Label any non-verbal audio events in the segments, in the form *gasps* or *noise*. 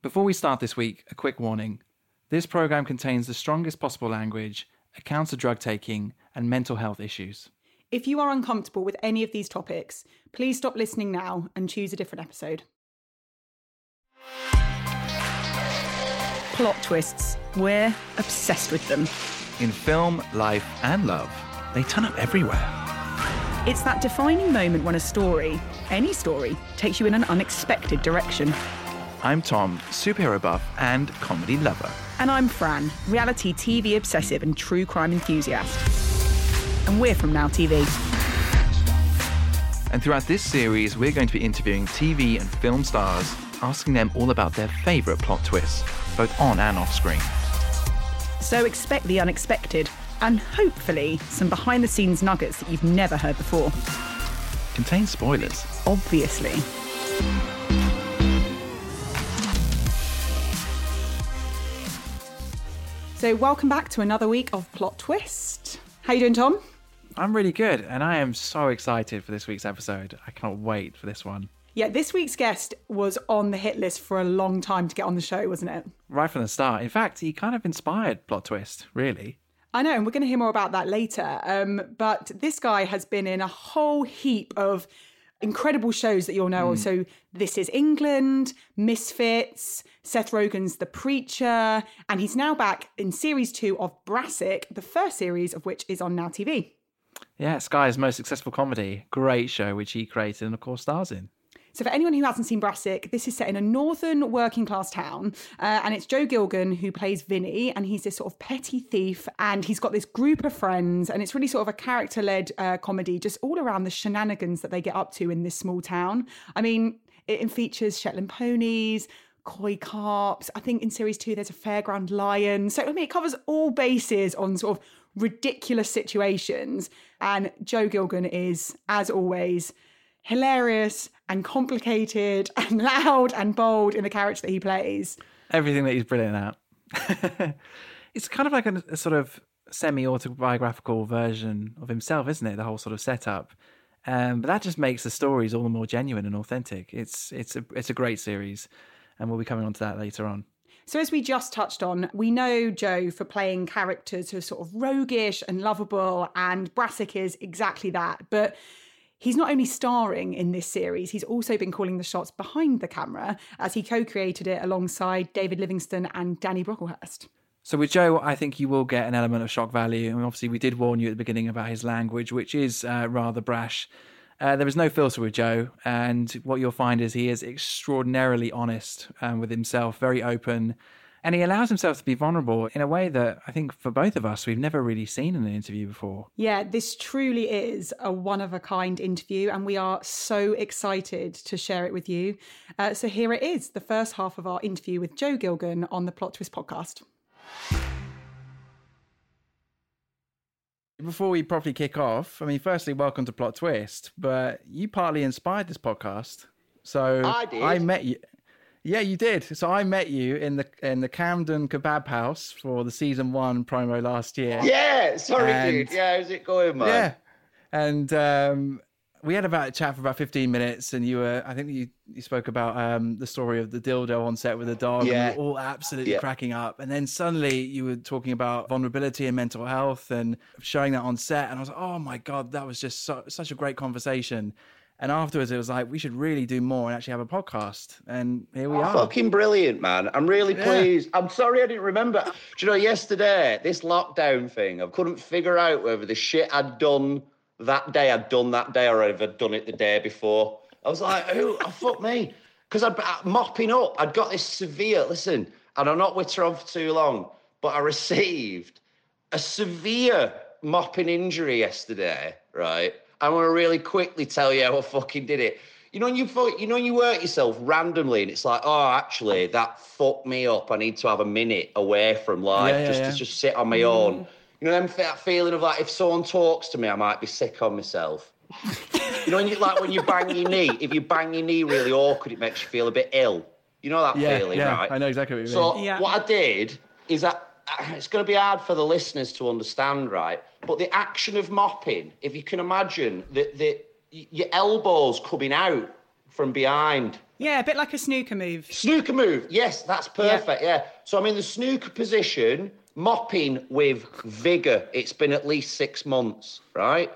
Before we start this week, a quick warning. This program contains the strongest possible language, accounts of drug taking, and mental health issues. If you are uncomfortable with any of these topics, please stop listening now and choose a different episode. Plot twists. We're obsessed with them. In film, life, and love, they turn up everywhere. It's that defining moment when a story, any story, takes you in an unexpected direction. I'm Tom, superhero buff and comedy lover. And I'm Fran, reality TV obsessive and true crime enthusiast. And we're from Now TV. And throughout this series, we're going to be interviewing TV and film stars, asking them all about their favourite plot twists, both on and off screen. So expect the unexpected and hopefully some behind the scenes nuggets that you've never heard before. Contains spoilers. Obviously. So welcome back to another week of Plot Twist. How you doing, Tom? I'm really good, and I am so excited for this week's episode. I can't wait for this one. Yeah, this week's guest was on the hit list for a long time to get on the show, wasn't it? Right from the start. In fact, he kind of inspired Plot Twist, really. I know, and we're going to hear more about that later. Um, but this guy has been in a whole heap of incredible shows that you'll know. Mm. So, This is England, Misfits, Seth Rogen's The Preacher, and he's now back in series two of Brassic, the first series of which is on Now TV. Yeah, Sky's most successful comedy. Great show, which he created and, of course, stars in. So, for anyone who hasn't seen Brassic, this is set in a northern working class town. Uh, and it's Joe Gilgun who plays Vinny. And he's this sort of petty thief. And he's got this group of friends. And it's really sort of a character led uh, comedy, just all around the shenanigans that they get up to in this small town. I mean, it features Shetland ponies, koi carps. I think in series two, there's a fairground lion. So, I mean, it covers all bases on sort of ridiculous situations. And Joe Gilgun is, as always, hilarious and complicated *laughs* and loud and bold in the character that he plays. Everything that he's brilliant at. *laughs* it's kind of like a, a sort of semi autobiographical version of himself, isn't it? The whole sort of setup. Um, but that just makes the stories all the more genuine and authentic. It's it's a it's a great series, and we'll be coming on to that later on. So, as we just touched on, we know Joe for playing characters who are sort of roguish and lovable, and Brassic is exactly that. But He's not only starring in this series, he's also been calling the shots behind the camera as he co created it alongside David Livingston and Danny Brocklehurst. So with Joe, I think you will get an element of shock value. And obviously, we did warn you at the beginning about his language, which is uh, rather brash. Uh, there is no filter with Joe, and what you'll find is he is extraordinarily honest um, with himself, very open, and he allows himself to be vulnerable in a way that I think for both of us, we've never really seen in an interview before. Yeah, this truly is a one of a kind interview, and we are so excited to share it with you. Uh, so here it is, the first half of our interview with Joe Gilgun on the Plot Twist podcast. Before we properly kick off, I mean, firstly, welcome to Plot Twist, but you partly inspired this podcast. So I did. I met you. Yeah, you did. So I met you in the in the Camden Kebab House for the season one promo last year. Yeah, sorry, and, dude. Yeah, how's it going, man? Yeah, and um, we had about a chat for about fifteen minutes, and you were, I think you you spoke about um, the story of the dildo on set with the dog. Yeah, and we were all absolutely yeah. cracking up, and then suddenly you were talking about vulnerability and mental health and showing that on set, and I was like, oh my god, that was just so, such a great conversation. And afterwards, it was like we should really do more and actually have a podcast. And here we oh, are. Fucking brilliant, man! I'm really yeah. pleased. I'm sorry I didn't remember. Do you know yesterday this lockdown thing? I couldn't figure out whether the shit I'd done that day I'd done that day or if I'd done it the day before. I was like, oh, oh fuck me, because I'd uh, mopping up. I'd got this severe. Listen, and I'm not with her on for too long, but I received a severe mopping injury yesterday. Right I want to really quickly tell you how I fucking did it. You know, when you you know, you work yourself randomly, and it's like, oh, actually, that fucked me up. I need to have a minute away from life, yeah, yeah, just yeah. to just sit on my mm. own. You know, that feeling of like, if someone talks to me, I might be sick on myself. you know, when you like when you bang your knee, if you bang your knee really awkward, it makes you feel a bit ill. You know that feeling, right? I know exactly what you mean. So yeah. what I did is that it's going to be hard for the listeners to understand, right? But the action of mopping, if you can imagine, the, the your elbows coming out from behind Yeah, a bit like a snooker move. Snooker move. Yes, that's perfect. Yeah. yeah. So I'm in the snooker position, mopping with vigor. It's been at least six months, right?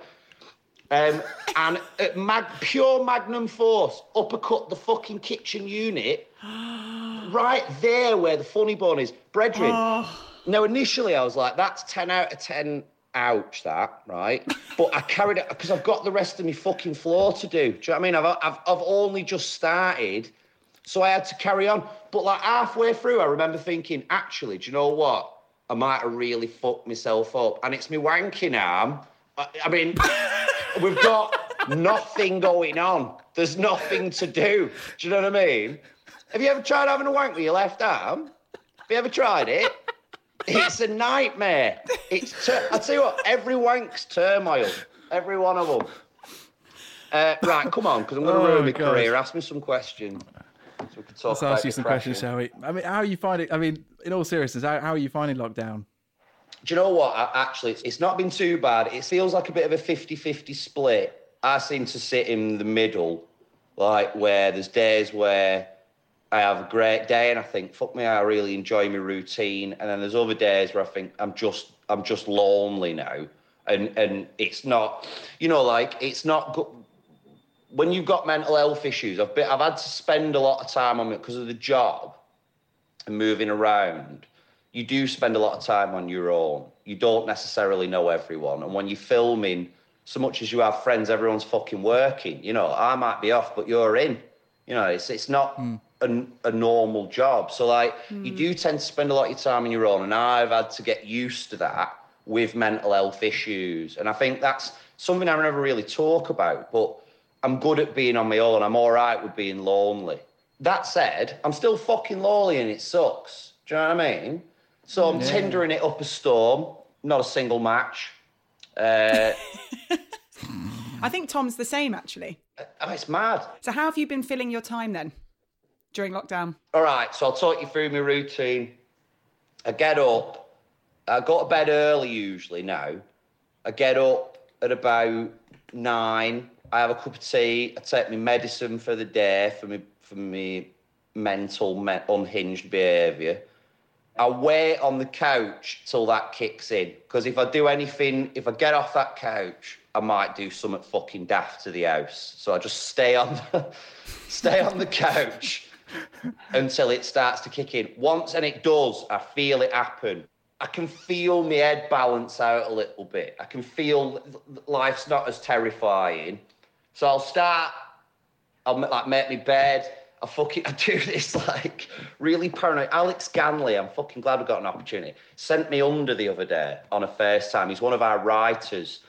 Um, and at mag- pure magnum force, uppercut the fucking kitchen unit *gasps* right there where the funny bone is. Brethren. Oh. Now, initially, I was like, that's 10 out of 10 ouch that right? *laughs* But i carried it because i've got the rest of my fucking floor to do. Do you know what i mean? I've, I've, I've only just started so i had to carry on. But like halfway through i remember thinking actually do you know what? I might have really fucked myself up. And it's my wanking arm. I, I mean *laughs* we've got nothing going on. There's nothing to do. Do you know what i mean? Have you ever tried having a wank with your left arm? Have you ever tried it it's a nightmare. It's ter- I tell you what, every wank's turmoil. Every one of them. Uh, right, come on, because I'm going to oh, ruin my God. career. Ask me some questions. So we can talk Let's ask you some questions, shall we? I mean, how are you finding? I mean, in all seriousness, how, how are you finding lockdown? Do you know what? I, actually, it's not been too bad. It feels like a bit of a 50 50 split. I seem to sit in the middle, like where there's days where I have a great day and I think, fuck me, I really enjoy my routine. And then there's other days where I think I'm just I'm just lonely now. And and it's not, you know, like it's not good. When you've got mental health issues, I've been, I've had to spend a lot of time on it because of the job and moving around. You do spend a lot of time on your own. You don't necessarily know everyone. And when you're filming, so much as you have friends, everyone's fucking working. You know, I might be off, but you're in. You know, it's it's not mm a, a normal job. So like mm. you do tend to spend a lot of your time on your own, and I've had to get used to that with mental health issues, and I think that's something I never really talk about. But I'm good at being on my own. I'm all right with being lonely. That said, I'm still fucking lonely, and it sucks. Do you know what I mean? So I'm yeah. Tindering it up a storm. Not a single match. *laughs* Uh, I think Tom's the same actually. Oh, it's mad. So how have you been filling your time then? During lockdown? All right, so I'll talk you through my routine. I get up, I go to bed early usually now. I get up at about nine. I have a cup of tea. I take my medicine for the day for me for me mental me- unhinged behaviour. I wait on the couch till that kicks in because if I do anything, if I get off that couch, I might do something fucking daft to the house. So I just stay on the, *laughs* stay on the couch until it starts to kick in. Once and it does, I feel it happen. I can feel my head balance out a little bit. I can feel life's not as terrifying. So I'll start. I'll like make my bed. I fucking *laughs* I do this like really paranoid. Alex Ganley, I'm fucking glad we got an opportunity. Sent me under the other day on a FaceTime. He's one of our writers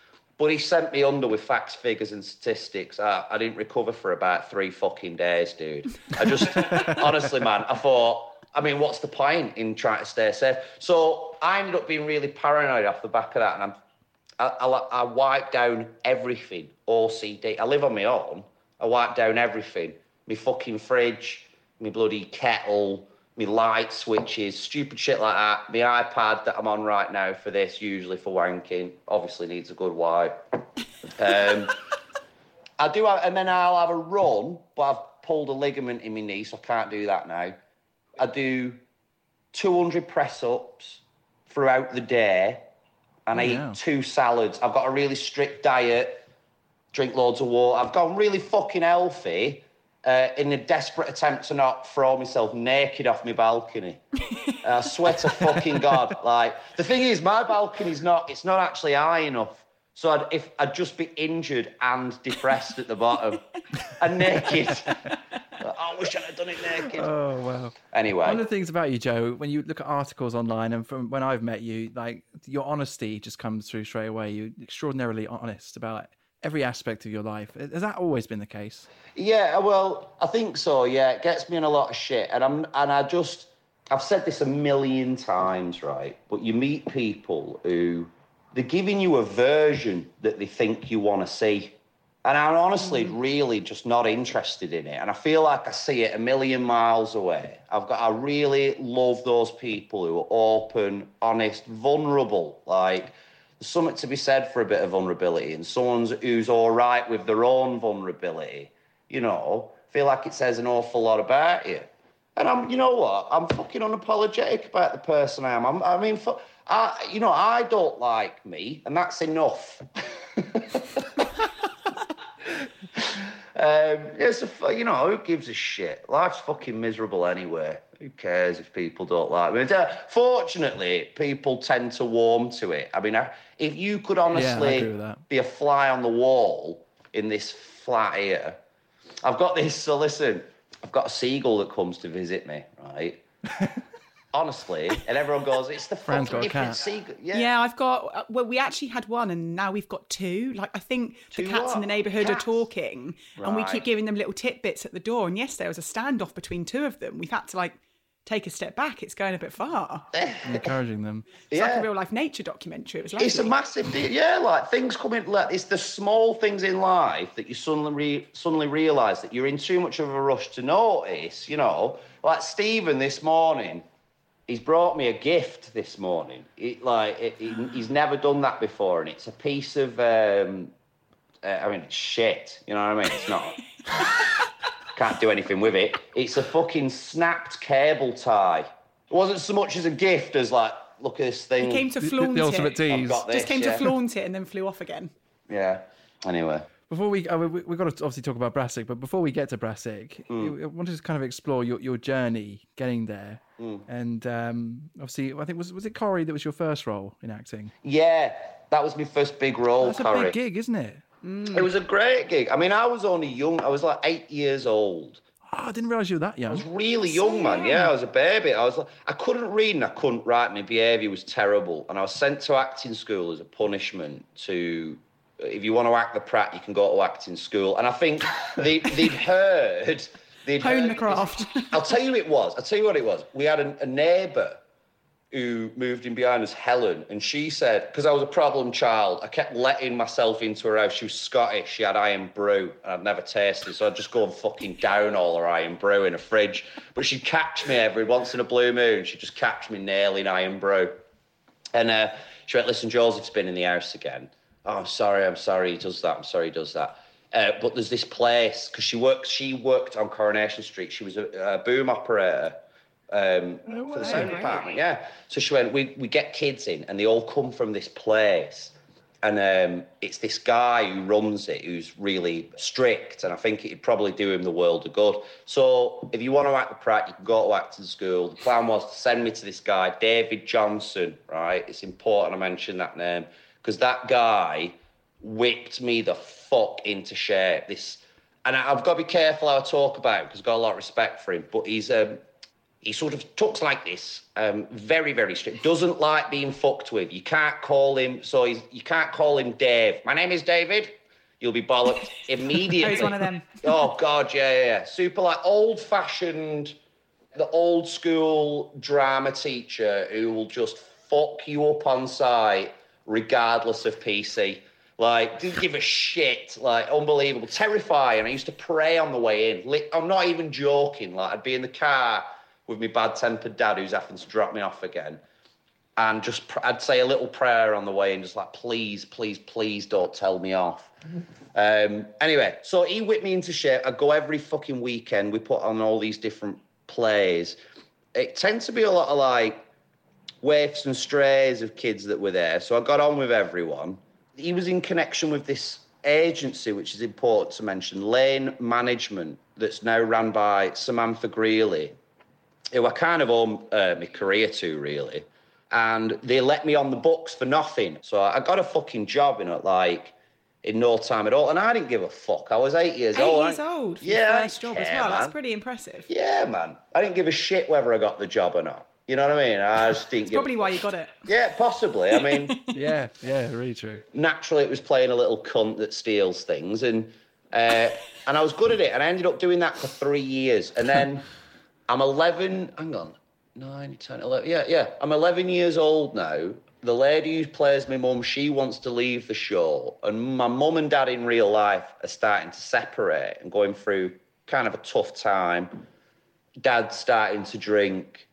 but he sent me under with facts, figures, and statistics. I, I didn't recover for about three fucking days, dude. I just, *laughs* honestly, man, I thought, I mean, what's the point in trying to stay safe? So I ended up being really paranoid off the back of that, and I'm, I, I, I wiped down everything, OCD. I live on my own. I wiped down everything. My fucking fridge, my bloody kettle, my light switches, stupid shit like that. My iPad that I'm on right now for this, usually for wanking, obviously needs a good wipe. Um, I do, have, and then I'll have a run, but I've pulled a ligament in my knee, so I can't do that now. I do 200 press ups throughout the day, and oh, I yeah. eat two salads. I've got a really strict diet, drink loads of water. I've gone really fucking healthy uh, in a desperate attempt to not throw myself naked off my balcony. *laughs* I swear to fucking God. Like, the thing is, my balcony's not, it's not actually high enough. So I'd, if I'd just be injured and depressed at the bottom *laughs* and naked. oh, I wish I'd done it naked. Oh wow. Anyway, one of the things about you, Joe, when you look at articles online and from when I've met you, like your honesty just comes through straight away. You're extraordinarily honest about every aspect of your life. Has that always been the case? Yeah, well, I think so. Yeah, it gets me in a lot of shit, and I'm and I just I've said this a million times, right? But you meet people who they're giving you a version that they think you want to see. And I'm honestly mm. really just not interested in it. And I feel like I see it a million miles away. I've got I really love those people who are open, honest, vulnerable. Like there's something to be said for a bit of vulnerability and someone who's all right with their own vulnerability, you know, feel like it says an awful lot about you. And I'm, you know what? I'm fucking unapologetic about the person I am. I'm, I mean, I, you know, I don't like me, and that's enough. *laughs* Um, it's a, you know, who gives a shit? Life's fucking miserable anyway. Who cares if people don't like me? Uh, fortunately, people tend to warm to it. I mean, if you could honestly yeah, be a fly on the wall in this flat here, I've got this. So listen, I've got a seagull that comes to visit me, right? *laughs* honestly, and everyone goes, "It's the Fran's fucking different seagull." Yeah. yeah, I've got. Uh, well, we actually had one, and now we've got two. Like I think two the cats what? in the neighbourhood are talking, right. and we keep giving them little tidbits at the door. And yesterday was a standoff between two of them. We've had to like take a step back. It's going a bit far. *laughs* Encouraging them. It's yeah. like a real life nature documentary. It was lovely. It's a massive deal. Yeah, like things come in. Like, it's the small things in life that you suddenly re- suddenly realise that you're in too much of a rush to notice. You know, like Stephen this morning he's brought me a gift this morning. It, like it, he, he's never done that before, and it's a piece of. Um, uh, I mean, it's shit. You know what I mean? It's not. *laughs* can't do anything with it. It's a fucking snapped cable tie. It wasn't so much as a gift as like, look at this thing. He came to flaunt the, the ultimate tease. This, Just came yeah. to flaunt it and then flew off again. Yeah. Anyway. Before we, uh, we we've got to obviously talk about Brassic, but before we get to Brassic, mm. I wanted to kind of explore your, your journey getting there. Mm. And um, obviously, I think was was it Corrie that was your first role in acting? Yeah, that was my first big role. That's Corrie. a big gig, isn't it? Mm. It was a great gig. I mean, I was only young. I was like eight years old. Oh, I didn't realise you were that young. I was really young, man. Yeah, I was a baby. I was. like, I couldn't read and I couldn't write. My behaviour was terrible, and I was sent to acting school as a punishment to if you want to act the Pratt, you can go to acting school. And I think *laughs* they, would heard. They'd Hone the craft. I'll tell you it was. I'll tell you what it was. We had a, a neighbour who moved in behind us, Helen, and she said, because I was a problem child, I kept letting myself into her house. She was Scottish. She had Irn-Bru, and I'd never tasted, so I'd just go and fucking down all her Irn-Bru in a fridge. But she'd catch me every once in a blue moon. She'd just catch me nailing Irn-Bru. And uh, she went, listen, Joseph's been in the house again oh, I'm sorry, I'm sorry, he does that, I'm sorry, he does that. Uh, but there's this place because she works. She worked on Coronation Street. She was a, a boom operator um, oh, for the sound department. Yeah. So she went. We we get kids in, and they all come from this place, and um, it's this guy who runs it who's really strict, and I think it'd probably do him the world of good. So if you want to act the Pratt, you can go to acting school. The plan was to send me to this guy, David Johnson. Right. It's important I mention that name because that guy whipped me the fuck into shape. This, and I've got to be careful how I talk about him because I've got a lot of respect for him. But he's um, he sort of talks like this, um, very very strict. Doesn't like being fucked with. You can't call him. So he's, you can't call him Dave. My name is David. You'll be bollocked *laughs* immediately. he's one of them. oh God, yeah, yeah, yeah. Super like old fashioned, the old school drama teacher who will just fuck you up on sight regardless of PC. Like, didn't give a shit. Like, unbelievable, terrifying. I used to pray on the way in. I'm not even joking. Like, I'd be in the car with my bad-tempered dad, who's having to drop me off again, and just I'd say a little prayer on the way, and just like, please, please, please, don't tell me off. *laughs* Um, anyway, so he whipped me into shape. I go every fucking weekend. We put on all these different plays. It tends to be a lot of like waifs and strays of kids that were there. So I got on with everyone. He was in connection with this agency, which is important to mention, Lane Management, that's now run by Samantha Greeley, who I kind of owe uh, my career to, really. And they let me on the books for nothing. So I got a fucking job in it, like in no time at all. And I didn't give a fuck. I was eight years eight old. Eight years old. Yeah. First job as well. Man. That's pretty impressive. Yeah, man. I didn't give a shit whether I got the job or not. You know what I mean? I just think probably why you got it. Yeah, possibly. I mean, *laughs* yeah, yeah, really true. Naturally, it was playing a little cunt that steals things, and uh, and I was good at it, and I ended up doing that for three years, and then *laughs* I'm 11. Hang on, 9, 10, 11. Yeah, yeah. I'm 11 years old now. The lady who plays my mum, she wants to leave the show, and my mum and dad in real life are starting to separate and going through kind of a tough time. Dad's starting to drink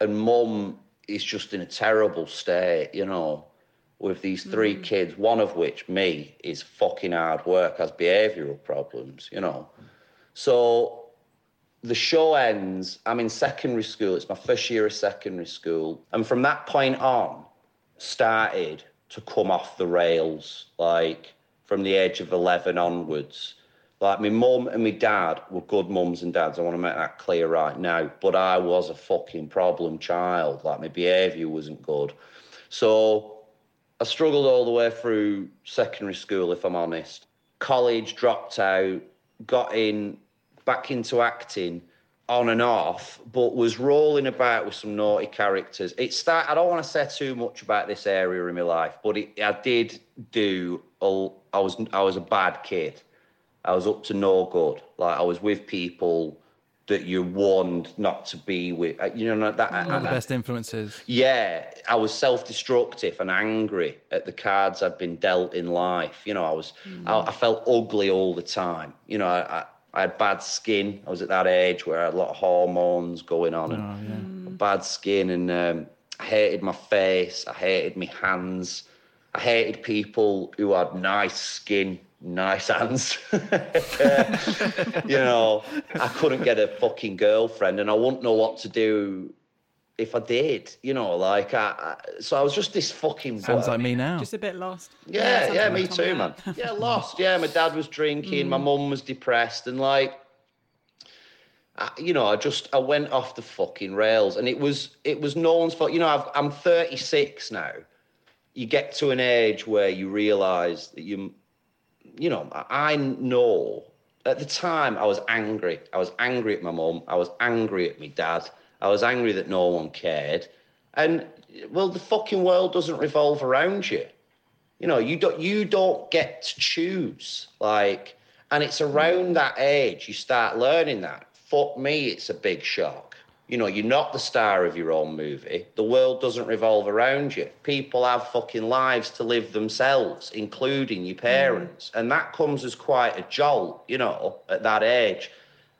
and mum is just in a terrible state, you know, with these three mm. kids, one of which, me, is fucking hard work, has behavioural problems, you know. So the show ends. I'm in secondary school. It's my first year of secondary school. And from that point on, started to come off the rails, like from the age of 11 onwards. Like my mum and my dad were good mums and dads. I want to make that clear right now. But I was a fucking problem child. Like my behaviour wasn't good. So I struggled all the way through secondary school, if I'm honest. College dropped out, got in back into acting on and off, but was rolling about with some naughty characters. It start. I don't want to say too much about this area in my life, but it, I did do. A, I was I was a bad kid. I was up to no good. Like I was with people that you're warned not to be with. Uh, you know that. Not the best influences. Yeah, I was self-destructive and angry at the cards I'd been dealt in life. You know, I was. Mm. I, I, felt ugly all the time. You know, I, I had bad skin. I was at that age where I had a lot of hormones going on and oh, yeah. bad skin, and um, I hated my face. I hated my hands. I hated people who had nice skin, nice hands. *laughs* you know, I couldn't get a fucking girlfriend, and I wouldn't know what to do if I did, you know, like I, I, so I was just this fucking. Sounds like me now. Just a bit lost. Yeah, yeah, yeah me too, man. yeah, lost. Yeah, my dad was drinking, mm. my mum was depressed, and like, I, you know, I just I went off the fucking rails, and it was it was no one's fault. You know, I've, I'm 36 now. You get to an age where you realise that you, you know, I know. At the time, I was angry. I was angry at my mum. I was angry at my dad. I was angry that no one cared. And well, the fucking world doesn't revolve around you. You know, you don't you don't get to choose. Like, and it's around that age you start learning that. Fuck me, it's a big shock. You know, you're not the star of your own movie. The world doesn't revolve around you. People have fucking lives to live themselves, including your parents. Mm. And that comes as quite a jolt, you know, at that age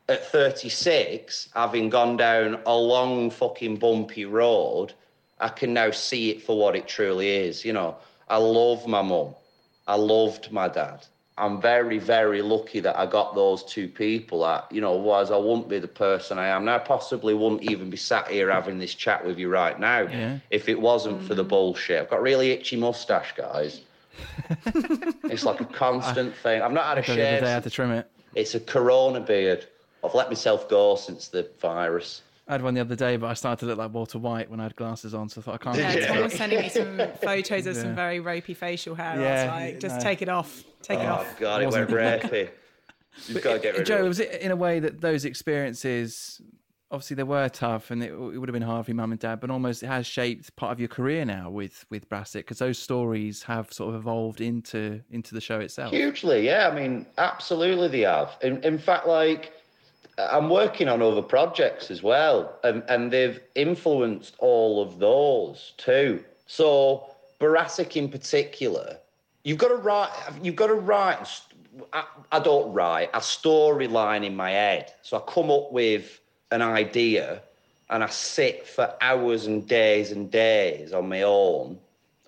at 36, having gone down a long fucking bumpy road, I can now see it for what it truly is. You know, I love my mum. I loved my dad. I'm very, very lucky that I got those two people. That you know, otherwise I wouldn't be the person I am now. I possibly wouldn't even be sat here having this chat with you right now yeah. if it wasn't mm. for the mm. bullshit. I've got really itchy mustache, guys. *laughs* it's like a constant I, thing. I've not had a shave. I had to trim it. It's a Corona beard. I've let myself go since the virus. I had one the other day, but I started to look like Walter White when I had glasses on, so I thought I can't. Yeah, Tom was sending me some *laughs* photos of yeah. some very ropey facial hair. Yeah, I was like, just no. take it off, take oh, it off. Oh God, it, it went *laughs* ropey. You've got to get rid Joe, of it. was it in a way that those experiences, obviously they were tough, and it, it would have been hard for your mum and dad, but almost it has shaped part of your career now with with Brassic because those stories have sort of evolved into into the show itself. Hugely, yeah. I mean, absolutely, they have. In, in fact, like I'm working on other projects as well, and, and they've influenced all of those too. So Brassic in particular, you've got to write. You've got to write. I, I don't write a storyline in my head. So I come up with an idea, and I sit for hours and days and days on my own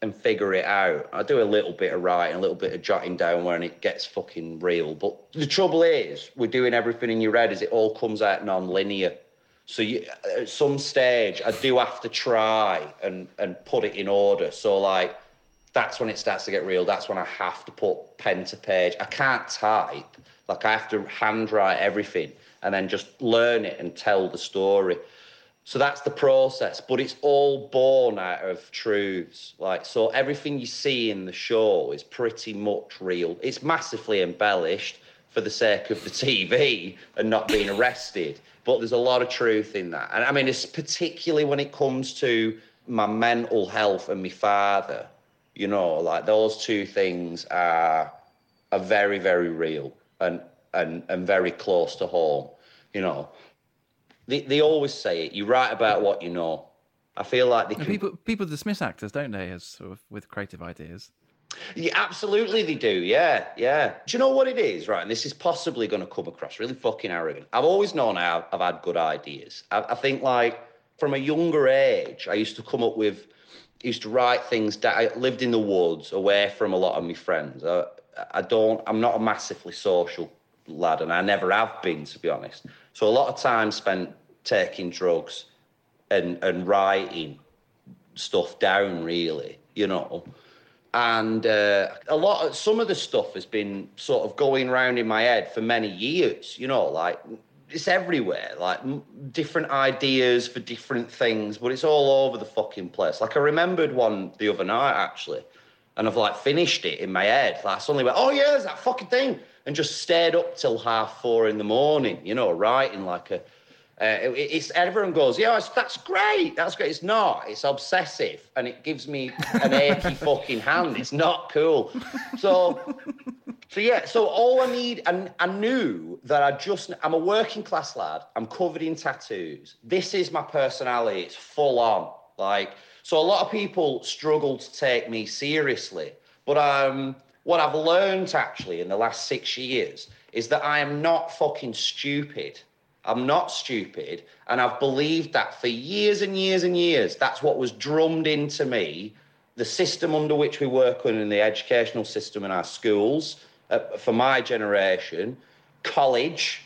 and figure it out. I do a little bit of writing, a little bit of jotting down when it gets fucking real. But the trouble is, we're doing everything in your head as it all comes out non-linear. So you, at some stage, I do have to try and and put it in order. So like, that's when it starts to get real. That's when I have to put pen to page. I can't type. Like I have to handwrite everything and then just learn it and tell the story. So that's the process, but it's all born out of truths. Like, so everything you see in the show is pretty much real. It's massively embellished for the sake of the TV and not being arrested, but there's a lot of truth in that. And I mean, it's particularly when it comes to my mental health and my father, you know, like those two things are, are very, very real and, and, and very close to home, you know they, they always say it. You write about what you know. I feel like they can... people people dismiss actors, don't they, as sort of with creative ideas? Yeah, absolutely they do. Yeah, yeah. Do you know what it is, right? And this is possibly going to come across really fucking arrogant. I've always known I've, I've had good ideas. I, I, think like from a younger age, I used to come up with, used to write things. That I lived in the woods, away from a lot of my friends. I don't. I'm not a massively social lad, and I never have been, to be honest. So a lot of time spent taking drugs and and writing stuff down, really, you know. And uh, a lot of some of the stuff has been sort of going around in my head for many years, you know, like it's everywhere, like different ideas for different things, but it's all over the fucking place. Like I remembered one the other night actually, and I've like finished it in my head. Like I suddenly went, "Oh yeah, there's that fucking thing," and just stayed up till half four in the morning, you know, writing like a uh, it, it's everyone goes, yeah, that's great, that's great. It's not. It's obsessive, and it gives me an achy *laughs* fucking hand. It's not cool. So, so yeah. So all I need, and I knew that I just, I'm a working class lad. I'm covered in tattoos. This is my personality. It's full on. Like, so a lot of people struggle to take me seriously, but um, what I've learned actually in the last six years is that I am not fucking stupid. I'm not stupid. And I've believed that for years and years and years. That's what was drummed into me. The system under which we work in the educational system in our schools, uh, for my generation, college,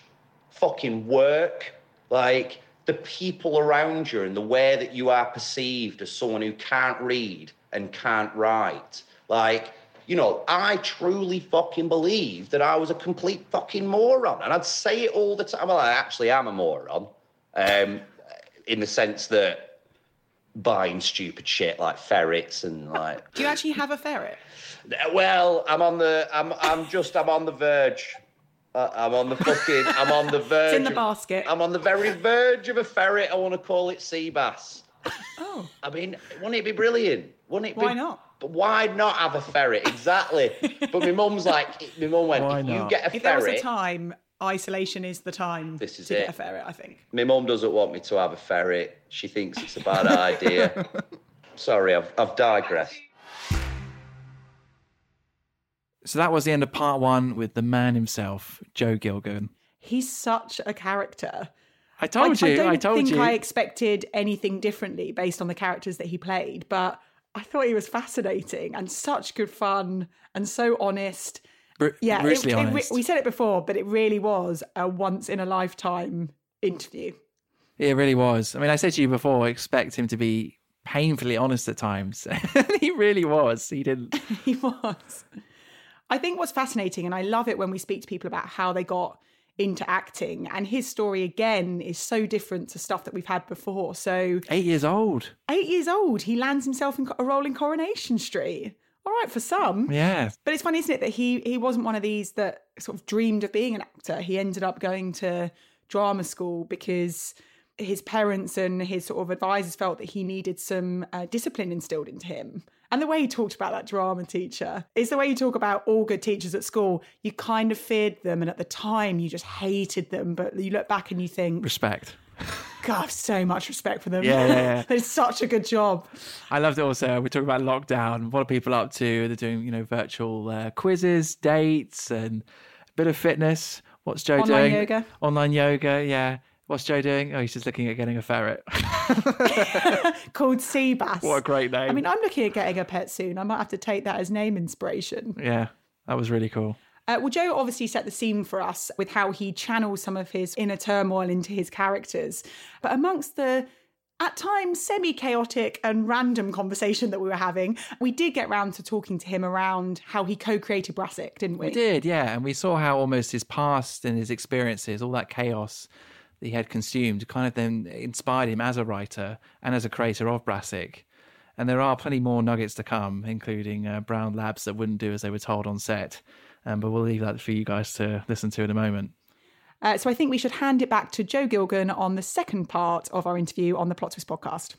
fucking work, like the people around you and the way that you are perceived as someone who can't read and can't write. Like, you know, I truly fucking believe that I was a complete fucking moron. And I'd say it all the time. Well, I actually am a moron um, in the sense that buying stupid shit like ferrets and like. *laughs* Do you actually have a ferret? Well, I'm on the, I'm, I'm just, I'm on the verge. Uh, I'm on the fucking, I'm on the verge. *laughs* It's in the basket. I'm on the very verge of a ferret. I want to call it sea bass. Oh. I mean, wouldn't it be brilliant? Wouldn't it? Why be, not? But why not have a ferret? Exactly. but my mum's like, my mum went, Why if you get a If there was a time, isolation is the time This is to it. get a ferret, I think. my mum doesn't want me to have a ferret. She thinks it's a bad idea. *laughs* Sorry, I've, I've digressed. So that was the end of part one with the man himself, Joe Gilgun. He's such a character. I told I, you. I don't I told think you. I expected anything differently based on the characters that he played, but I thought he was fascinating and such good fun and so honest. Bru- Yeah, it- brutally it we said it before, but it really was a once in a lifetime interview. It really was. I mean, I said to you before, I expect him to be painfully honest at times. *laughs* he really was. He didn't. *laughs* he was. I think what's fascinating, and I love it when we speak to people about how they got into acting, and his story again is so different to stuff that we've had before. So, Eight years old. eight years old, he lands himself in a role in Coronation Street. All right for some, Yeah. but it's funny, isn't it, that he he wasn't one of these that sort of dreamed of being an actor. He ended up going to drama school because his parents and his sort of advisors felt that he needed some uh, discipline instilled into him. And the way he talked about that drama teacher is the way you talk about all good teachers at school. You kind of feared them, and at the time you just hated them. But you look back and you think, Respect. God, so much respect for them. Yeah, yeah, yeah. *laughs* they did such a good job. I loved it also. we talk about lockdown. What are people up to? They're doing, you know, virtual uh, quizzes, dates, and a bit of fitness. What's Joe Online doing? yoga. Online yoga, yeah. What's Joe doing? Oh, he's just looking at getting a ferret. *laughs* Called Seabass. what a great name. I mean, I'm looking at getting a pet soon. I might have to take that as name inspiration. yeah, that was really cool. Uh, well, Joe obviously set the scene for us with how he channels some of his inner turmoil into his characters. But amongst the at times semi chaotic and random conversation that we were having, we did get round to talking to him around how he co created Brassic, didn't we? We did, yeah. And we saw how almost his past and his experiences, all that chaos that he had consumed, kind of then inspired him as a writer and as a creator of Brassic. And there are plenty more nuggets to come, including uh, Brown Labs that wouldn't do as they were told on set. Um, but we'll leave that for you guys to listen to in a moment. Uh, so I think we should hand it back to Joe Gilgun on the second part of our interview on the Plot Twist podcast.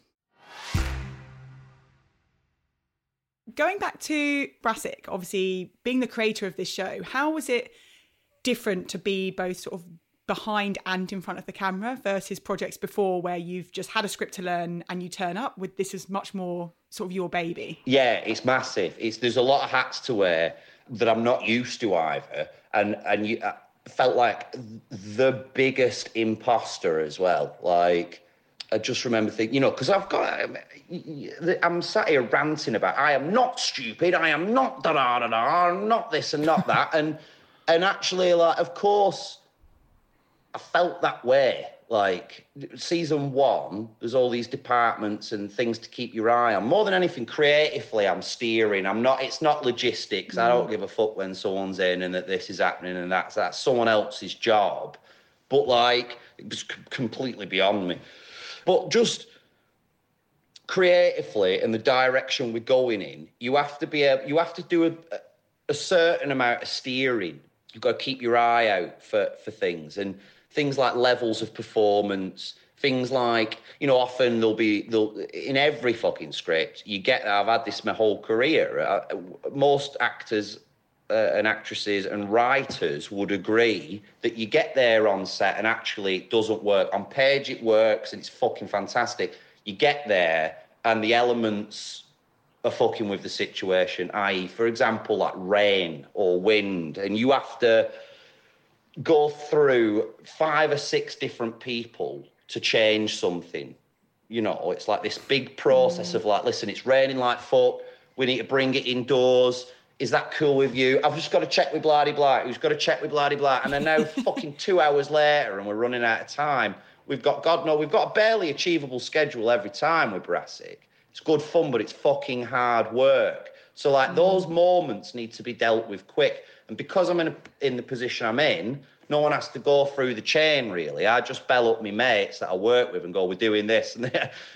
Going back to Brassic, obviously being the creator of this show, how was it different to be both sort of behind and in front of the camera versus projects before where you've just had a script to learn and you turn up with this is much more sort of your baby? Yeah, it's massive. It's there's a lot of hats to wear that I'm not used to either, and and you I felt like the biggest imposter as well. Like I just remember thinking, you know, because I've got I'm sat here ranting about I am not stupid, I am not da da da da, I'm not this and not that, and and actually like of course I felt that way. Like season one, there's all these departments and things to keep your eye on. More than anything, creatively, I'm steering. I'm not. It's not logistics. Mm. I don't mm. give a fuck when someone's in and that this is happening and that's that's someone else's job. But like, it was completely beyond me. But just creatively and the direction we're going in, you have to be able, you have to do a, a certain amount of steering. You've got to keep your eye out for, for things and things like levels of performance, things like, you know, often there'll be, there'll, in every fucking script, you get, I've had this my whole career. Uh, most actors uh, and actresses and writers would agree that you get there on set and actually it doesn't work. On page, it works and it's fucking fantastic you get there and the elements are fucking with the situation, i.e., for example, like rain or wind, and you have to go through five or six different people to change something. You know, it's like this big process mm. of like, listen, it's raining like fuck. We need to bring it indoors. Is that cool with you? I've just got to check with Bloody Blah. Who's got to check with Bloody Blah? And then now, *laughs* fucking two hours later, and we're running out of time. We've got God no, we've got a barely achievable schedule every time with Brassic. It's good fun, but it's fucking hard work. So like mm. those moments need to be dealt with quick. And because I'm in a, in the position I'm in, no one has to go through the chain really. I just bell up my mates that I work with and go, "We're doing this," *laughs* and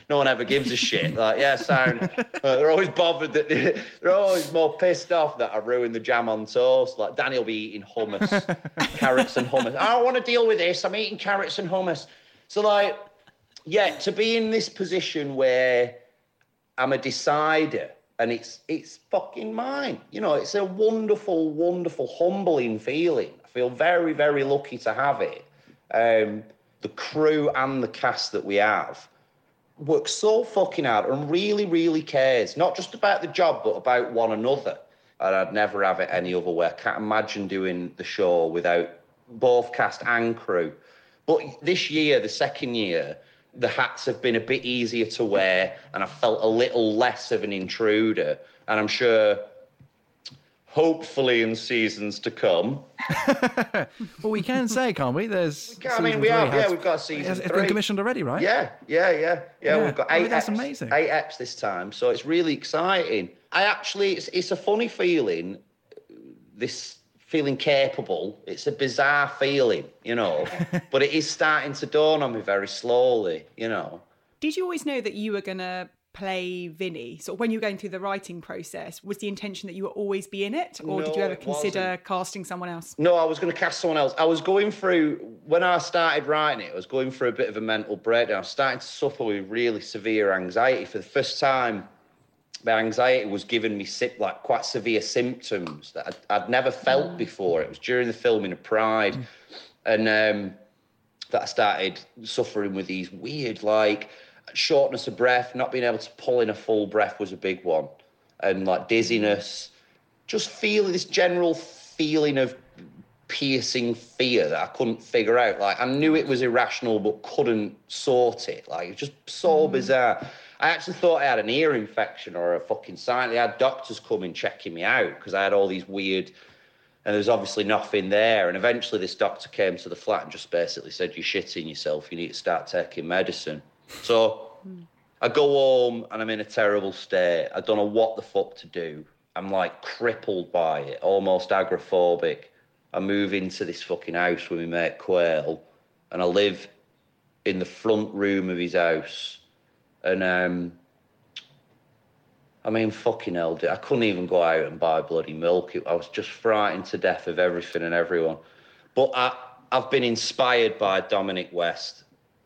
no one ever gives a shit. Like, yeah, sound. *laughs* Uh, they're always bothered that they're always more pissed off that I ruined the jam on toast. Like Danny will be eating hummus, *laughs* carrots and hummus. I don't want to deal with this. I'm eating carrots and hummus. So, like, yeah, to be in this position where I'm a decider and it's it's fucking mine. You know, it's a wonderful, wonderful, humbling feeling. I feel very, very lucky to have it. Um, the crew and the cast that we have work so fucking hard and really, really cares, not just about the job, but about one another. And I'd never have it any other way. I can't imagine doing the show without both cast and crew but this year, the second year, the hats have been a bit easier to wear and I felt a little less of an intruder. And I'm sure, hopefully, in seasons to come. *laughs* well, we can say, can't we? There's. We can, I mean, we have, yeah, we've got season it's three. been commissioned already, right? Yeah, yeah, yeah, yeah. yeah. We've got eight. I mean, that's eps, amazing. Eight eps this time. So it's really exciting. I actually, it's, it's a funny feeling, this feeling capable. It's a bizarre feeling, you know, *laughs* but it is starting to dawn on me very slowly, you know. Did you always know that you were going to play Vinny? So when you were going through the writing process, was the intention that you would always be in it? Or no, did you ever consider wasn't. casting someone else? No, I was going to cast someone else. I was going through, when I started writing it, I was going through a bit of a mental breakdown. I was starting to suffer with really severe anxiety for the first time my anxiety was giving me like quite severe symptoms that I'd, I'd never felt mm. before. It was during the filming of Pride, mm. and um, that I started suffering with these weird like shortness of breath, not being able to pull in a full breath was a big one, and like dizziness, just feeling this general feeling of piercing fear that I couldn't figure out. Like I knew it was irrational, but couldn't sort it. Like it's just so mm. bizarre. I actually thought I had an ear infection or a fucking sinus. They had doctors coming checking me out because I had all these weird, and there was obviously nothing there. And eventually, this doctor came to the flat and just basically said, "You're shitting yourself. You need to start taking medicine." So I go home and I'm in a terrible state. I don't know what the fuck to do. I'm like crippled by it, almost agoraphobic. I move into this fucking house with my mate Quail, and I live in the front room of his house and um, I mean, fucking hell, I couldn't even go out and buy bloody milk. I was just frightened to death of everything and everyone. But I, I've been inspired by Dominic West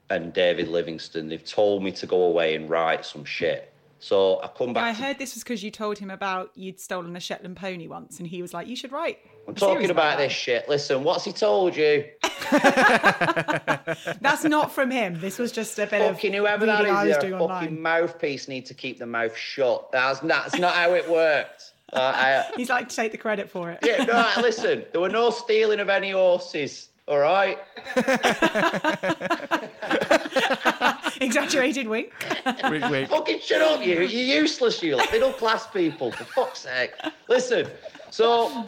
and David Livingston. They've told me to go away and write some shit. So I come back. I to... heard this was because you told him about you'd stolen a Shetland pony once, and he was like, "You should write." I'm talking about, about this shit. Listen, what's he told you? *laughs* That's not from him. This was just a bit fucking of whoever that is, their fucking online. mouthpiece need to keep the mouth shut. That's not, that's not how it worked. *laughs* Uh, I, He's like to take the credit for it. Yeah, no, listen, there were no stealing of any horses. All right. *laughs* Exaggerated wink. wink, wink. Fucking shut up, you. You're useless, you. Like middle class people, for fuck's sake. Listen, so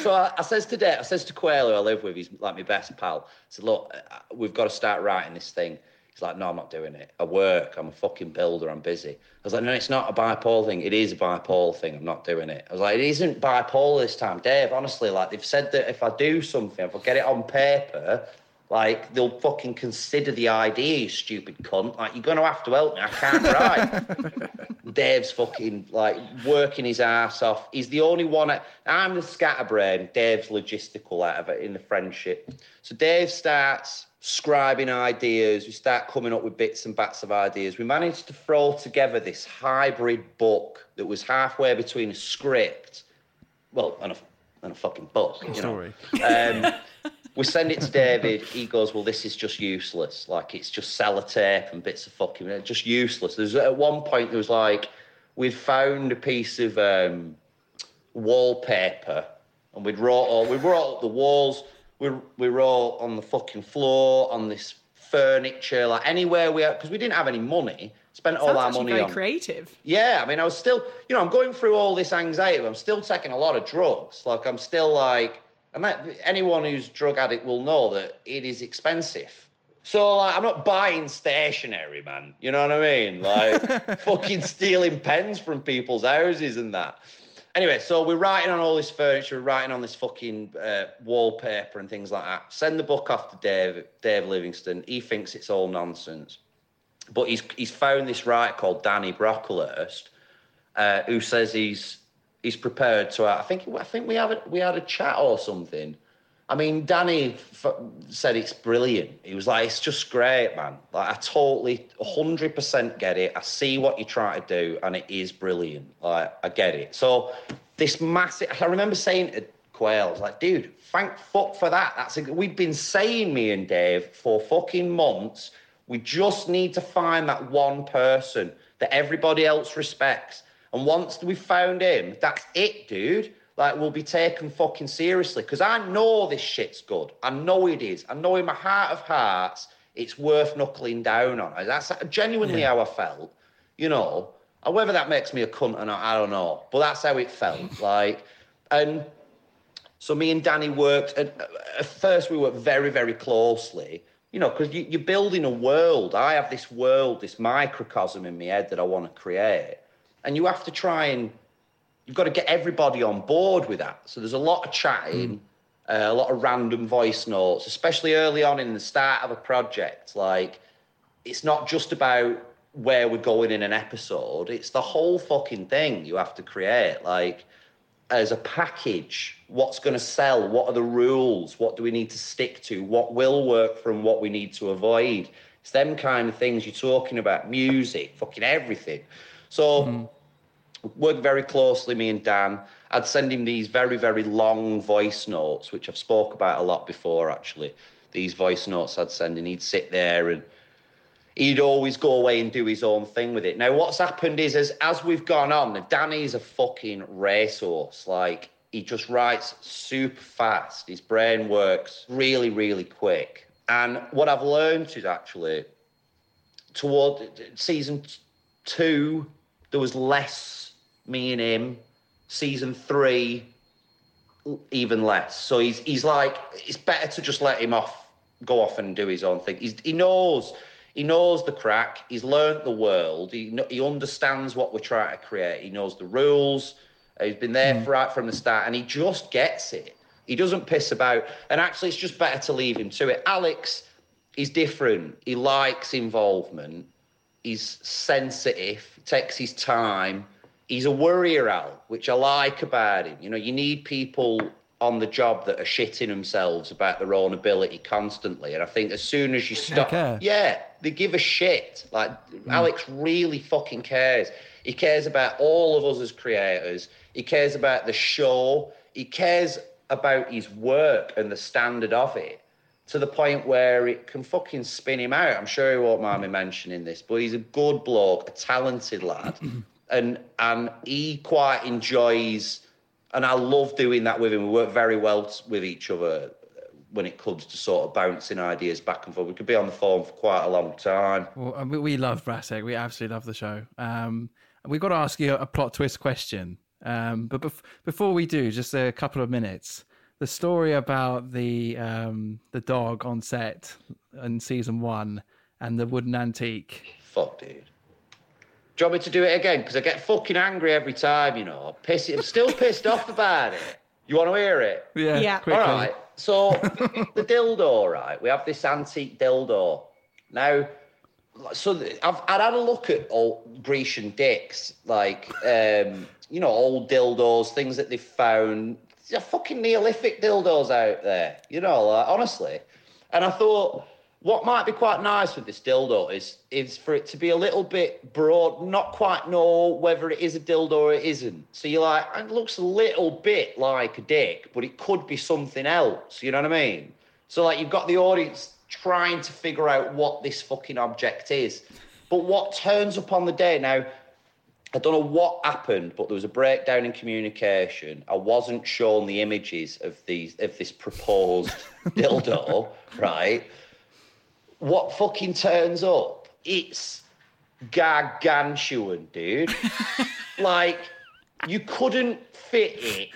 so I, I, says to Dave, I says to Quayle, who I live with, he's like my best pal. I said, look, uh, we've got to start writing this thing. He's like, no, I'm not doing it. I work. I'm a fucking builder. I'm busy. I was like, no, it's not a bipolar thing. It is a bipolar thing. I'm not doing it. I was like, it isn't bipolar this time, Dave. Honestly, like they've said that if I do something, if I get it on paper, like they'll fucking consider the idea, you stupid cunt. Like you're gonna have to help me. I can't write. Dave's *laughs* fucking like working his ass off. He's the only one. At, I'm the scatterbrain. Dave's logistical out of it in the friendship. So Dave starts scribing ideas. We start coming up with bits and bats of ideas. We managed to throw together this hybrid book that was halfway between a script, well, and a, and a fucking book. You know? Um, *laughs* we send it to David. He goes, "Well, this is just useless. Like it's just sellotape and bits of fucking just useless." There's at one point there was like we'd found a piece of um, wallpaper and we'd wrote all we wrote the walls we we wrote on the fucking floor, on this furniture, like anywhere we are because we didn't have any money. Spent Sounds all our money very on creative. Yeah, I mean, I was still, you know, I'm going through all this anxiety. I'm still taking a lot of drugs. Like I'm still like, and that, anyone who's drug addict will know that it is expensive. So like, I'm not buying stationery, man. You know what I mean? Like *laughs* fucking stealing pens from people's houses and that. Anyway, so we're writing on all this furniture, we're writing on this fucking uh, wallpaper and things like that. Send the book off to Dave, Dave Livingston. He thinks it's all nonsense. But he's, he's found this writer called Danny Brocklehurst, uh, who says he's he's prepared to. I think I think we have a, we had a chat or something I mean, Danny f- said it's brilliant. He was like, it's just great, man. Like, I totally 100% get it. I see what you're trying to do, and it is brilliant. Like, I get it. So, this massive, I remember saying to Quayle, like, dude, thank fuck for that. That's a, we've been saying, me and Dave, for fucking months. We just need to find that one person that everybody else respects. And once we found him, that's it, dude like we'll be taken fucking seriously because I know this shit's good. I know it is. I know in my heart of hearts it's worth knuckling down on. That's genuinely yeah. how I felt. You know, whether that makes me a cunt or not, I don't know. But that's how it felt. *laughs* like, and so me and Danny worked. At, uh, at first, we worked very, very closely. You know, because you, are building a world. I have this world, this microcosm in my head that I want to create, and you have to try and you've got to get everybody on board with that. So there's a lot of chatting, mm. uh, a lot of random voice notes, especially early on in the start of a project. Like, it's not just about where we're going in an episode, it's the whole fucking thing you have to create. Like, as a package, what's going to sell? What are the rules? What do we need to stick to? What will work from what we need to avoid? It's them kind of things you're talking about music, fucking everything. So, mm worked very closely, me and Dan. I'd send him these very, very long voice notes, which I've spoke about a lot before, actually. These voice notes I'd send, and he'd sit there and he'd always go away and do his own thing with it. Now, what's happened is, as, as we've gone on, Danny's a fucking racehorse. Like, he just writes super fast. His brain works really, really quick. And what I've learned is actually, toward season two, there was less me and him. Season three, even less. So he's he's like it's better to just let him off, go off and do his own thing. He's, he knows he knows the crack. He's learnt the world. He he understands what we're trying to create. He knows the rules. He's been there mm. right from the start, and he just gets it. He doesn't piss about. And actually, it's just better to leave him to it. Alex is different. He likes involvement. He's sensitive. Takes his time he's a worrier, Al, which I like about him. You know, you need people on the job that are shitting themselves about their own ability constantly. And I think as soon as you stop, yeah, they give a shit. Like mm. Alex really fucking cares. He cares about all of us as creators. He cares about the show. He cares about his work and the standard of it to the point where it can fucking spin him out. I'm sure he won't mind me mentioning this, but he's a good bloke, a talented lad. *clears throat* and and he quite enjoys, and I love doing that with him. We work very well with each other when it comes to sort of bouncing ideas back and forth. We could be on the phone for quite a long time. Well, we love Brassic. We absolutely love the show. Um, we've got to ask you a plot twist question. Um, but bef- before we do, just a couple of minutes. The story about the um, the dog on set in season one and the wooden antique. Fuck, dude. Do you want me to do it again? Because I get fucking angry every time, you know. Piss- I'm still pissed off about it. You want to hear it? Yeah. Yeah. Quickly. All right. So the dildo, right? We have this antique dildo. Now, so I've I'd had a look at old Grecian dicks, like um, you know, old dildos, things that they've found. They're fucking Neolithic dildos out there, you know, like, honestly. And I thought, what might be quite nice with this dildo is is for it to be a little bit broad, not quite know whether it is a dildo or it isn't. So you're like, it looks a little bit like a dick, but it could be something else. You know what I mean? So like you've got the audience trying to figure out what this fucking object is. But what turns up on the day now, I don't know what happened, but there was a breakdown in communication. I wasn't shown the images of these of this proposed *laughs* dildo, right? What fucking turns up? It's gargantuan, dude. *laughs* like you couldn't fit it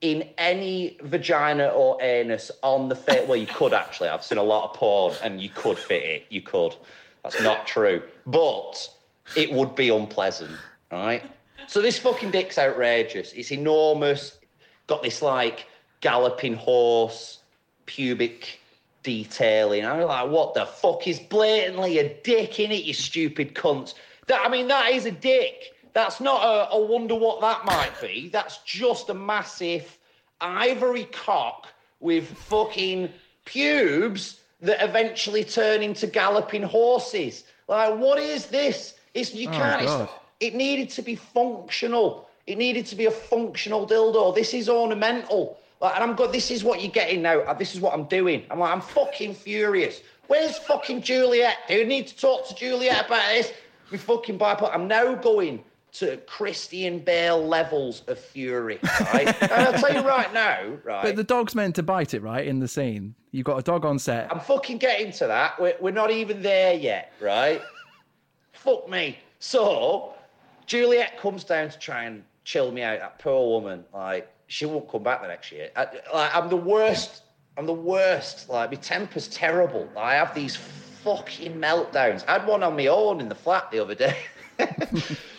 in any vagina or anus on the face. Well, you could actually. I've seen a lot of porn, and you could fit it. You could. That's not true, but it would be unpleasant, right? So this fucking dick's outrageous. It's enormous. Got this like galloping horse, pubic detailing. I'm like, what the fuck is blatantly a dick in it, you stupid cunts? That I mean, that is a dick. That's not a, a wonder what that might be. That's just a massive ivory cock with fucking pubes that eventually turn into galloping horses. Like, what is this? It's you Oh, can't. It needed to be functional. It needed to be a functional dildo. This is ornamental. Like, and I'm good. This is what you're getting now. Uh, This is what I'm doing. I'm like, I'm fucking furious. Where's fucking Juliet? Do you need to talk to Juliet about this? We fucking bipolar. I'm now going to Christian Bale levels of fury. Right? *laughs* and I'll tell you right now, right? But the dog's meant to bite it, right? In the scene, you've got a dog on set. I'm fucking getting to that. We're, we're not even there yet, right? *laughs* Fuck me. So, Juliet comes down to try and chill me out. That poor woman, like, she won't come back the next year. I, like, I'm the worst. I'm the worst. Like, my temper's terrible. I have these fucking meltdowns. I had one on my own in the flat the other day. *laughs*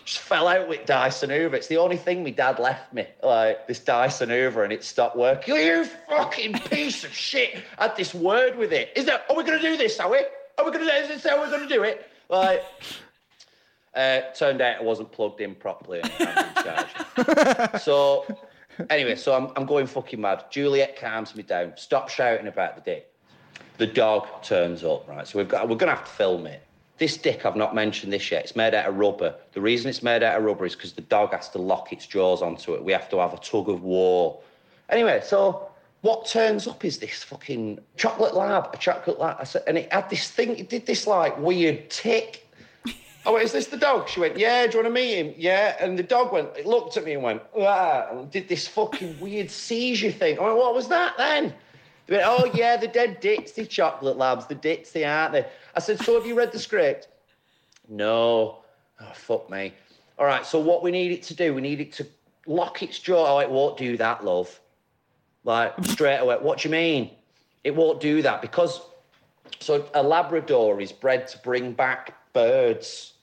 Just fell out with Dyson Hoover. It's the only thing my dad left me, like this Dyson Hoover, and it stopped working. You fucking piece of shit! I had this word with it. Is that? Are we going to do this? Are we? Are we to? Is this we're going to do it? Like, uh, turned out it wasn't plugged in properly. In *laughs* so, anyway, so I'm I'm going fucking mad. Juliet calms me down. Stop shouting about the dick. The dog turns up, right? So we've got we're gonna have to film it. This dick, I've not mentioned this yet. It's made out of rubber. The reason it's made out of rubber is because the dog has to lock its jaws onto it. We have to have a tug of war. Anyway, so what turns up is this fucking chocolate lab, a chocolate lab. I said, and it had this thing. It did this like weird tick. Oh, wait, is this the dog? She went, yeah. Do you want to meet him? Yeah. And the dog went, it looked at me and went, ah, and did this fucking weird seizure thing. I went, what was that then? They went, oh yeah, the dead the chocolate labs, the they aren't they? I said, so have you read the script? No. Oh, fuck me. All right, so what we need it to do, we need it to lock its jaw. Oh, it won't do that, love. Like, straight away. What do you mean? It won't do that because, so a Labrador is bred to bring back birds.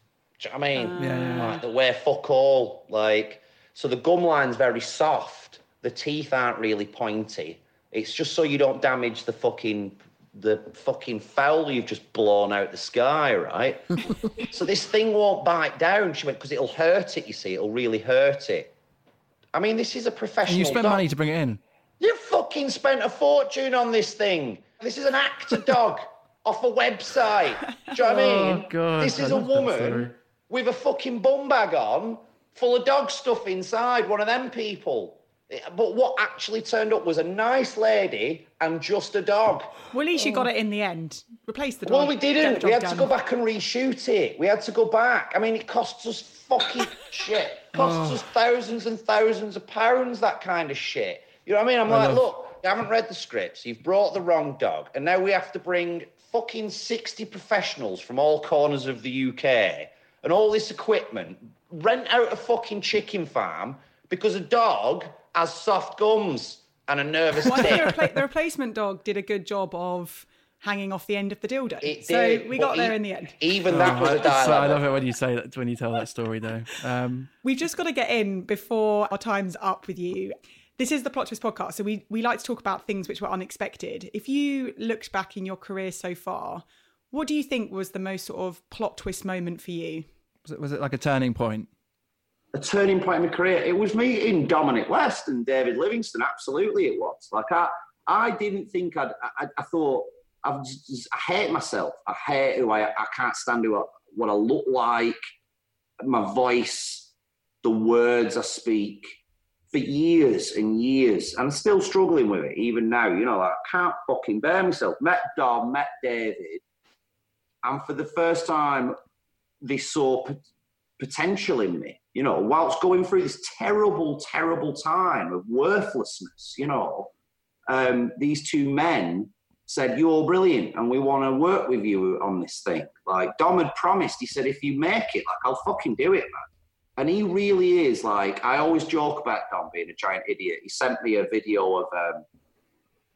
Do you know what I mean? Ah. Yeah, yeah. Like, that wear fuck all. Like, so the gum line's very soft. The teeth aren't really pointy. It's just so you don't damage the fucking the fucking fowl you've just blown out the sky, right? *laughs* so this thing won't bite down. She went because it'll hurt it. You see, it'll really hurt it. I mean, this is a professional. And you spent dog. money to bring it in. You fucking spent a fortune on this thing. This is an actor dog *laughs* off a website. Do you know what I Oh, mean? God, this is a woman with a fucking bum bag on, full of dog stuff inside, one of them people. Eh, but what actually turned up was a nice lady and just a dog. Well, at least you got it in the end. Replace the dog. Well, we didn't. We had to go back and reshoot it. We had to go back. I mean, it costs us fucking *laughs* shit. Costs us oh. thousands and thousands of pounds, that kind of shit. You know what I mean? I'm like, love- look, you haven't read the scripts. You've brought the wrong dog. And now we have to bring fucking 60 professionals from all corners of the UK and all this equipment, rent out a fucking chicken farm, because a dog has soft gums and a nervous well, tick. The, repla- the, replacement dog did a good job of hanging off the end of the dildo. It so did, we got there in the end. Even that oh, was a dialogue. So I love it when you say that when you tell that story, though. Um, We've just got to get in before our time's up with you. This is the Plot Twist podcast, so we, we like to talk about things which were unexpected. If you looked back in your career so far, what do you think was the most sort of plot twist moment for you? Was it, was it like a turning point? A turning point in my career. It was meeting Dominic West and David Livingstone. Absolutely, it was. Like I, I didn't think I'd. I, I thought i just, I hate myself. I hate who I. I can't stand who I, what I look like, my voice, the words I speak for years and years, and I'm still struggling with it even now. You know, I can't fucking bear myself. Met Dom, met David, and for the first time, they saw p- potential in me. You know, whilst going through this terrible, terrible time of worthlessness, you know, um, these two men said, You're brilliant and we want to work with you on this thing. Like Dom had promised, he said, If you make it, like, I'll fucking do it, man. And he really is like, I always joke about Dom being a giant idiot. He sent me a video of, um,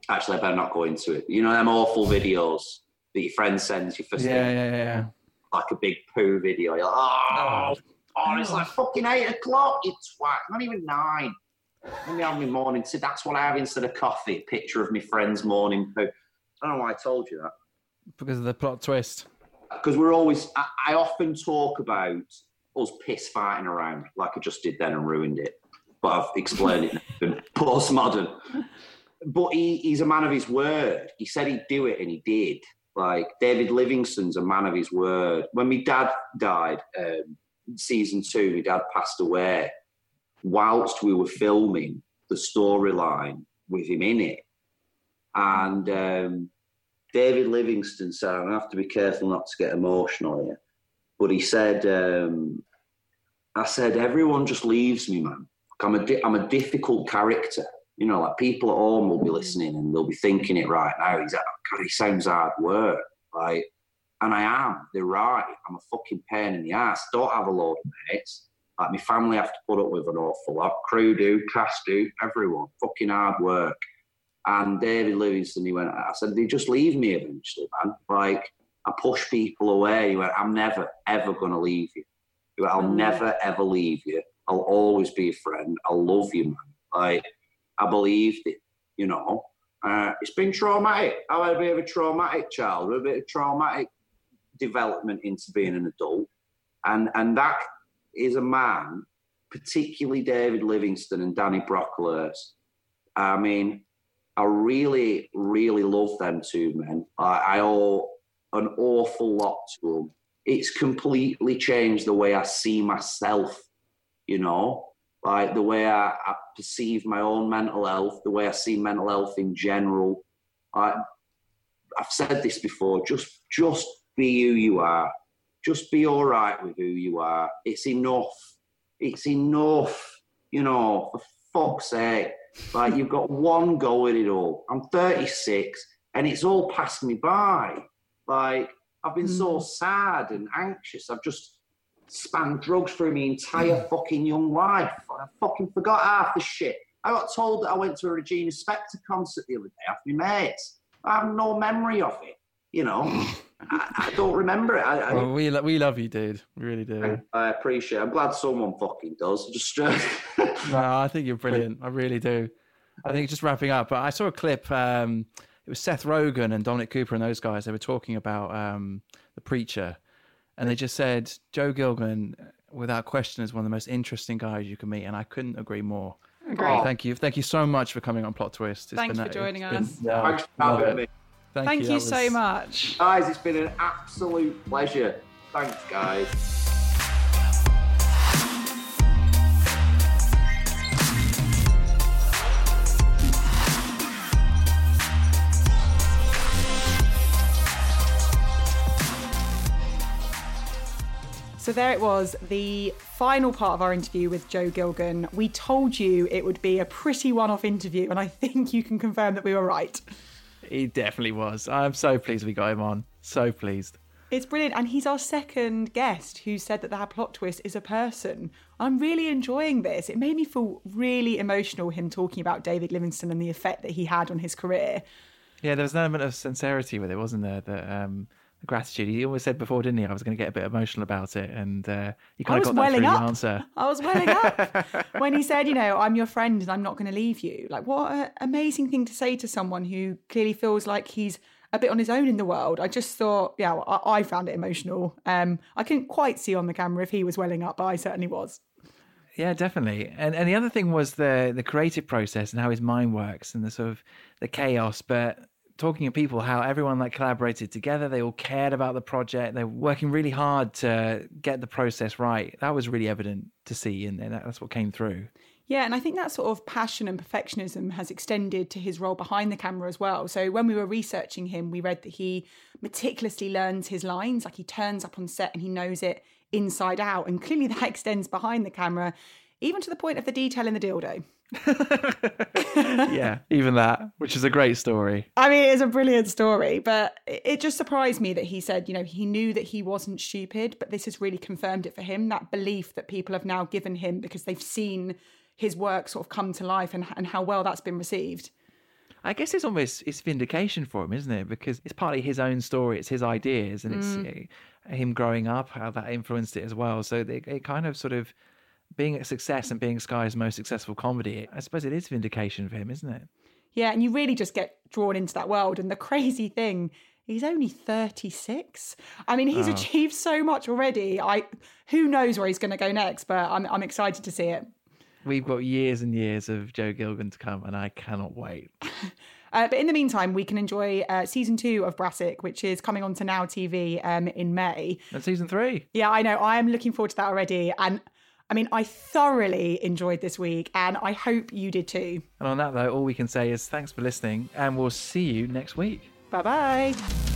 actually, I better not go into it. You know, them awful videos that your friend sends you for yeah, yeah, yeah, like a big poo video. You're like, oh, oh, oh, it's like fucking eight o'clock, you twat. Not even nine. Let me have my morning tea. That's what I have instead of coffee. Picture of my friend's morning poo. I don't know why I told you that. Because of the plot twist. Because we're always, I, I often talk about us piss fighting around, like I just did then and ruined it. But I've explained it *laughs* postmodern. But he, he's a man of his word. He said he'd do it and he did. Like David Livingstone's a man of his word. When my dad died, um, season two, my dad passed away. Whilst we were filming the storyline with him in it, and um, David Livingstone said, I have to be careful not to get emotional here. But he said, um, I said, everyone just leaves me, man. I'm a, I'm a difficult character. You know, like people at home will be listening and they'll be thinking it right now. He's like, God, he sounds hard work. Like, and I am. They're right. I'm a fucking pain in the ass. Don't have a load of mates. Like, my family have to put up with an awful lot. Crew do, cast do, everyone. Fucking hard work. And David Livingstone, he went, I said, they just leave me eventually, man. Like, I push people away. He went, I'm never, ever going to leave you. He went, I'll mm. never, ever leave you. I'll always be a friend. I love you, man. Like, I believed it, you know. Uh, it's been traumatic. I had a bit of a traumatic child, a bit of traumatic development into being an adult. And, and that is a man, particularly David Livingstone and Danny Brocklehurst. I mean, I really, really love them two men. I, I owe an awful lot to them. It's completely changed the way I see myself, you know, like the way I, I perceive my own mental health, the way I see mental health in general. I, I've said this before. Just, just be who you are. Just be all right with who you are. It's enough. It's enough. You know, for fuck's sake. Like you've got one go at it all. I'm 36 and it's all passed me by. Like I've been mm. so sad and anxious. I've just spanned drugs through my entire mm. fucking young life. I fucking forgot half the shit. I got told that I went to a Regina Spektor concert the other day after my mates. I have no memory of it. You know, *laughs* I, I, don't remember it. I, well, we we love you, dude. We really do. I, appreciate. it. I'm glad someone fucking does. *laughs* Just uh... *laughs* no, I think you're brilliant. I really do. I think just wrapping up. I saw a clip. Um, it was Seth Rogen and Dominic Cooper and those guys. They were talking about um, the preacher, and they just said Joe Gilgun, without question, is one of the most interesting guys you can meet, and I couldn't agree more. Great. Oh, thank you. Thank you so much for coming on Plot Twist. It's Thanks been, for joining us. Been, Thanks for having me. Thank, Thank you, you was... so much. Guys, it's been an absolute pleasure. Thanks, guys. So there it was, the final part of our interview with Joe Gilgun. We told you it would be a pretty one off interview, and I think you can confirm that we were right. He definitely was. I'm so pleased we got him on. So pleased. It's brilliant. And he's our second guest who said that that plot twist is a person. I'm really enjoying this. It made me feel really emotional, him talking about David Livingston and the effect that he had on his career. Yeah, there was an element of sincerity with it, wasn't there? That um, the gratitude. He always said before, didn't he? I was going to get a bit emotional about it, and uh, you kind of got that through up. the answer. I was welling up *laughs* when he said, "You know, I'm your friend, and I'm not going to leave you." Like, what an amazing thing to say to someone who clearly feels like he's a bit on his own in the world. I just thought, yeah, I, I found it emotional. Um, I couldn't quite see on the camera if he was welling up, but I certainly was. Yeah, definitely. And and the other thing was the the creative process and how his mind works and the sort of the chaos, but talking to people how everyone like collaborated together they all cared about the project they were working really hard to get the process right that was really evident to see and, that's what came through yeah, and I think that sort of passion and perfectionism has extended to his role behind the camera as well. So when we were researching him, we read that he meticulously learns his lines, like he turns up on set and he knows it inside out. And clearly *laughs* that extends behind the camera, even to the point of the detail in the dildo. *laughs* yeah, even that, which is a great story. I mean, it's a brilliant story, but it just surprised me that he said, you know, he knew that he wasn't stupid, but this has really confirmed it for him that belief that people have now given him because they've seen his work sort of come to life and, and how well that's been received. I guess it's almost it's vindication for him, isn't it? Because it's partly his own story, it's his ideas, and it's mm. him growing up, how that influenced it as well. So it, it kind of sort of being a success and being Sky's most successful comedy, I suppose it is vindication for him, isn't it? Yeah, and you really just get drawn into that world. And the crazy thing, he's only 36. I mean, he's oh. achieved so much already. I who knows where he's going to go next, but I'm I'm excited to see it. We've got years and years of Joe Gilgun to come, and I cannot wait. *laughs* Uh, but in the meantime, we can enjoy uh, season two of Brassic, which is coming on to Now TV um, in May. And season three. Yeah, I know. I am looking forward to that already. And I mean, I thoroughly enjoyed this week, and I hope you did too. And on that, though, all we can say is thanks for listening, and we'll see you next week. Bye bye.